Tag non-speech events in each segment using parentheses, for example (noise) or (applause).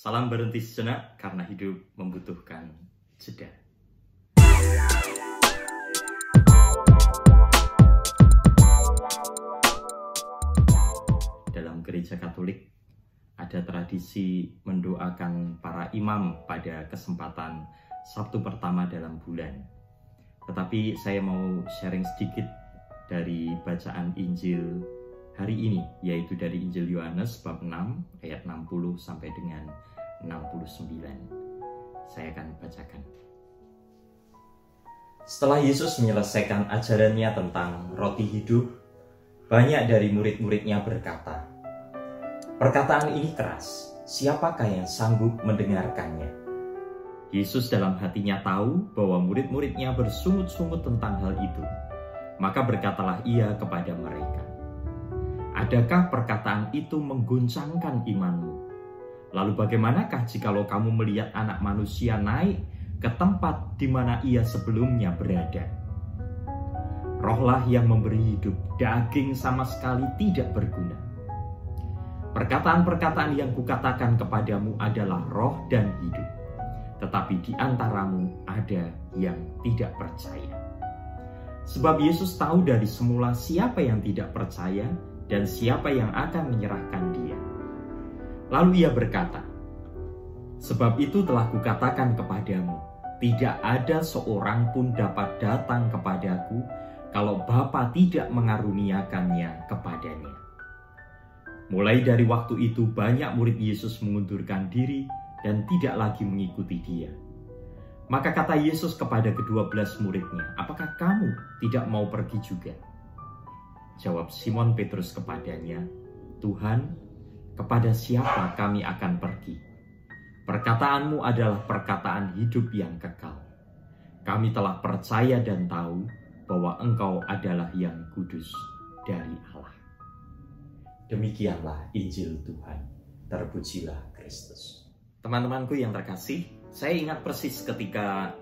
Salam berhenti sejenak karena hidup membutuhkan jeda. Dalam gereja Katolik ada tradisi mendoakan para imam pada kesempatan Sabtu pertama dalam bulan. Tetapi saya mau sharing sedikit dari bacaan Injil hari ini, yaitu dari Injil Yohanes bab 6 ayat 60 sampai dengan 69. Saya akan bacakan. Setelah Yesus menyelesaikan ajarannya tentang roti hidup, banyak dari murid-muridnya berkata, Perkataan ini keras, siapakah yang sanggup mendengarkannya? Yesus dalam hatinya tahu bahwa murid-muridnya bersungut-sungut tentang hal itu. Maka berkatalah ia kepada mereka, Adakah perkataan itu mengguncangkan imanmu? Lalu bagaimanakah jikalau kamu melihat anak manusia naik ke tempat di mana ia sebelumnya berada? Rohlah yang memberi hidup, daging sama sekali tidak berguna. Perkataan-perkataan yang kukatakan kepadamu adalah roh dan hidup, tetapi di antaramu ada yang tidak percaya. Sebab Yesus tahu dari semula siapa yang tidak percaya dan siapa yang akan menyerahkan dia. Lalu ia berkata, Sebab itu telah kukatakan kepadamu, tidak ada seorang pun dapat datang kepadaku kalau Bapa tidak mengaruniakannya kepadanya. Mulai dari waktu itu banyak murid Yesus mengundurkan diri dan tidak lagi mengikuti dia. Maka kata Yesus kepada kedua belas muridnya, apakah kamu tidak mau pergi juga? Jawab Simon Petrus kepadanya, Tuhan, kepada siapa kami akan pergi? Perkataanmu adalah perkataan hidup yang kekal. Kami telah percaya dan tahu bahwa engkau adalah yang kudus dari Allah. Demikianlah Injil Tuhan. Terpujilah Kristus. Teman-temanku yang terkasih, saya ingat persis ketika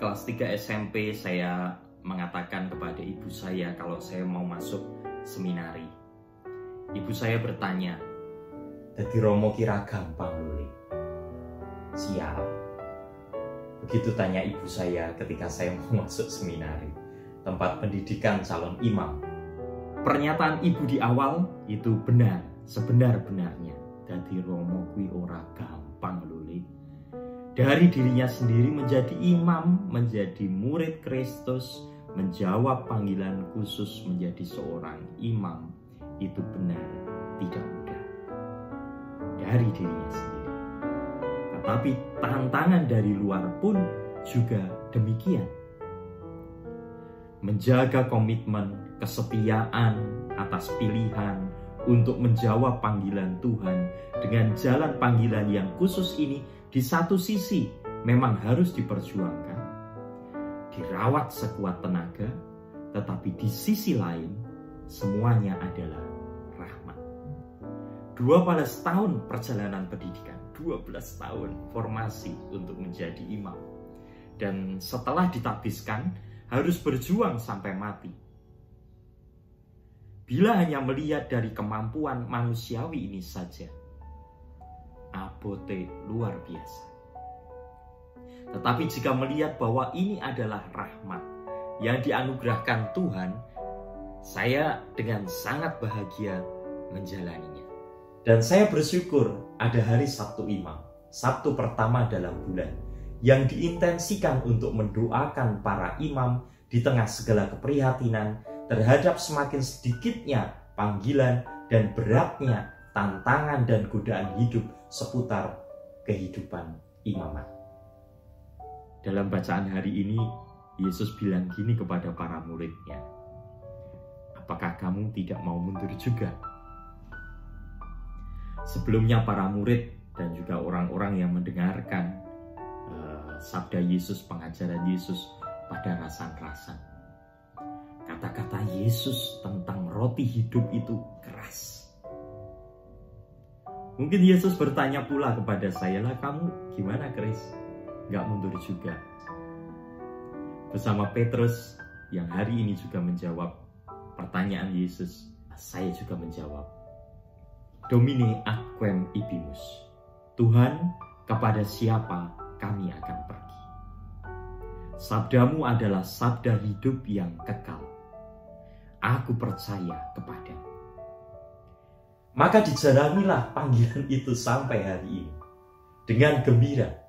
kelas 3 SMP saya mengatakan kepada ibu saya kalau saya mau masuk seminari. Ibu saya bertanya, "Jadi Romo kira gampang luli?" Siap. Begitu tanya ibu saya ketika saya mau (laughs) masuk seminari, tempat pendidikan calon imam. Pernyataan ibu di awal itu benar, sebenar-benarnya. Jadi Romo kui ora gampang luli. Dari dirinya sendiri menjadi imam, menjadi murid Kristus, menjawab panggilan khusus menjadi seorang imam itu benar tidak mudah dari dirinya sendiri. Tetapi tantangan dari luar pun juga demikian. Menjaga komitmen, kesetiaan atas pilihan untuk menjawab panggilan Tuhan dengan jalan panggilan yang khusus ini di satu sisi memang harus diperjuangkan, dirawat sekuat tenaga, tetapi di sisi lain semuanya adalah rahmat. 12 tahun perjalanan pendidikan, 12 tahun formasi untuk menjadi imam. Dan setelah ditabiskan, harus berjuang sampai mati. Bila hanya melihat dari kemampuan manusiawi ini saja, abote luar biasa. Tetapi jika melihat bahwa ini adalah rahmat yang dianugerahkan Tuhan, saya dengan sangat bahagia menjalaninya. Dan saya bersyukur ada hari Sabtu Imam, Sabtu pertama dalam bulan, yang diintensikan untuk mendoakan para imam di tengah segala keprihatinan terhadap semakin sedikitnya panggilan dan beratnya tantangan dan godaan hidup seputar kehidupan imamat. Dalam bacaan hari ini, Yesus bilang gini kepada para muridnya, Apakah kamu tidak mau mundur juga? Sebelumnya para murid dan juga orang-orang yang mendengarkan uh, sabda Yesus, pengajaran Yesus pada rasan-rasan. Kata-kata Yesus tentang roti hidup itu keras. Mungkin Yesus bertanya pula kepada saya, lah kamu gimana Chris? Gak mundur juga. Bersama Petrus yang hari ini juga menjawab pertanyaan Yesus, saya juga menjawab, Domine aquem ibimus. Tuhan, kepada siapa kami akan pergi? Sabdamu adalah sabda hidup yang kekal. Aku percaya kepadamu. Maka dijalanilah panggilan itu sampai hari ini. Dengan gembira,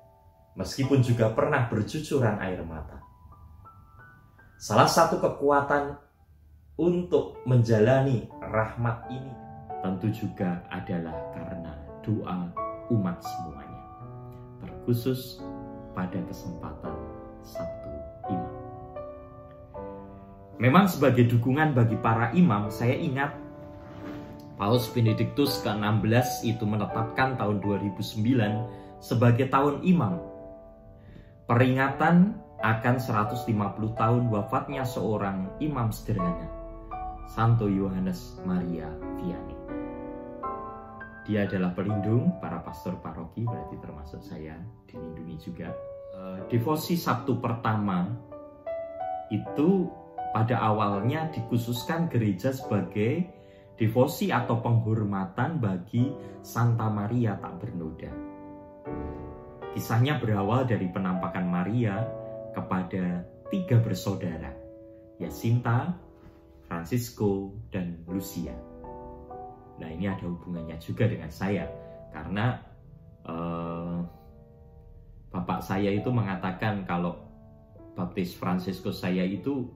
meskipun juga pernah bercucuran air mata. Salah satu kekuatan untuk menjalani rahmat ini tentu juga adalah karena doa umat semuanya terkhusus pada kesempatan Sabtu Imam memang sebagai dukungan bagi para imam saya ingat Paus Benediktus ke-16 itu menetapkan tahun 2009 sebagai tahun imam peringatan akan 150 tahun wafatnya seorang imam sederhana Santo Yohanes Maria Vianney. Dia adalah pelindung para pastor paroki, berarti termasuk saya dilindungi juga. Eh, devosi Sabtu pertama itu pada awalnya dikhususkan gereja sebagai devosi atau penghormatan bagi Santa Maria tak bernoda. Kisahnya berawal dari penampakan Maria kepada tiga bersaudara, Yasinta, Francisco, dan Lucia. Nah ini ada hubungannya juga dengan saya karena uh, bapak saya itu mengatakan kalau baptis Francisco saya itu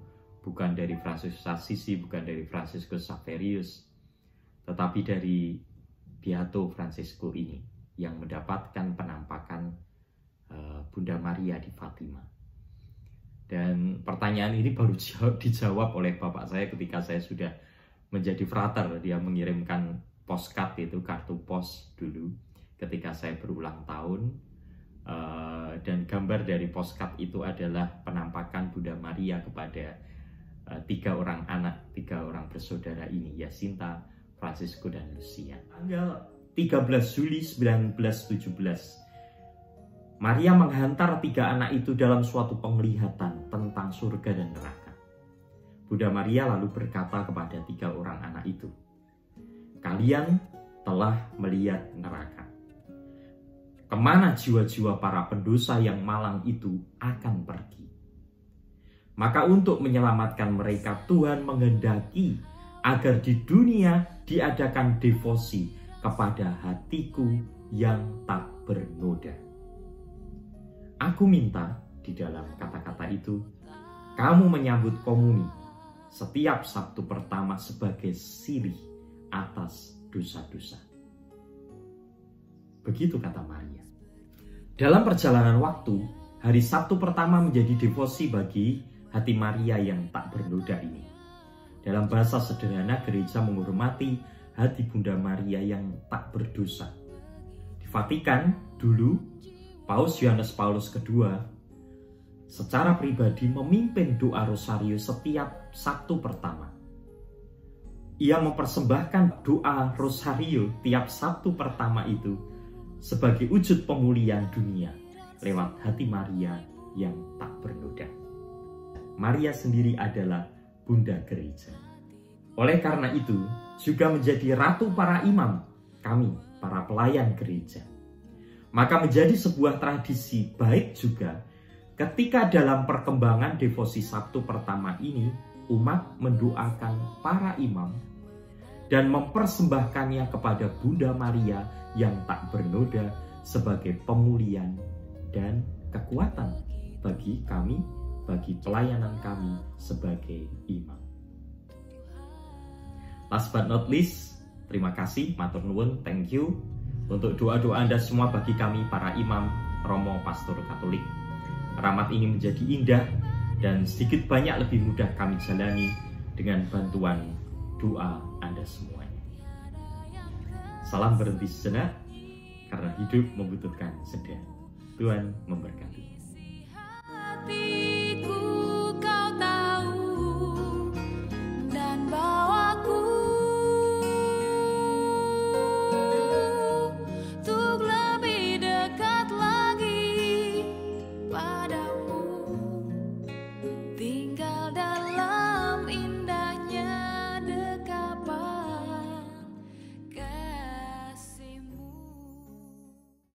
bukan dari Franciscus Assisi, bukan dari Franciscus Saverius, tetapi dari Beato Francisco ini yang mendapatkan penampakan Bunda Maria di Fatima. Dan pertanyaan ini baru dijawab oleh bapak saya ketika saya sudah menjadi frater. Dia mengirimkan postcard itu kartu pos dulu ketika saya berulang tahun. Uh, dan gambar dari postcard itu adalah penampakan Bunda Maria kepada uh, tiga orang anak, tiga orang bersaudara ini, Yasinta, Francisco, dan Lucia. Tanggal 13 Juli 1917 Maria menghantar tiga anak itu dalam suatu penglihatan tentang surga dan neraka. Bunda Maria lalu berkata kepada tiga orang anak itu, "Kalian telah melihat neraka. Ke mana jiwa-jiwa para pendosa yang malang itu akan pergi? Maka untuk menyelamatkan mereka, Tuhan menghendaki agar di dunia diadakan devosi kepada hatiku yang tak bernoda." Aku minta di dalam kata-kata itu, kamu menyambut komuni setiap Sabtu pertama sebagai sirih atas dosa-dosa. Begitu kata Maria. Dalam perjalanan waktu, hari Sabtu pertama menjadi devosi bagi hati Maria yang tak bernoda ini. Dalam bahasa sederhana, gereja menghormati hati Bunda Maria yang tak berdosa. Di Vatikan dulu Paus Yohanes Paulus II secara pribadi memimpin doa rosario setiap Sabtu pertama. Ia mempersembahkan doa rosario tiap Sabtu pertama itu sebagai wujud pemulihan dunia lewat hati Maria yang tak bernoda. Maria sendiri adalah Bunda Gereja. Oleh karena itu, juga menjadi ratu para imam, kami para pelayan gereja maka menjadi sebuah tradisi baik juga ketika dalam perkembangan devosi Sabtu pertama ini umat mendoakan para imam dan mempersembahkannya kepada Bunda Maria yang tak bernoda sebagai pemulihan dan kekuatan bagi kami, bagi pelayanan kami sebagai imam. Last but not least, terima kasih, matur nuwun, thank you untuk doa-doa Anda semua bagi kami para imam, romo, pastor katolik. Rahmat ini menjadi indah dan sedikit banyak lebih mudah kami jalani dengan bantuan doa Anda semuanya. Salam berhenti sejenak karena hidup membutuhkan sedia. Tuhan memberkati. Hatiku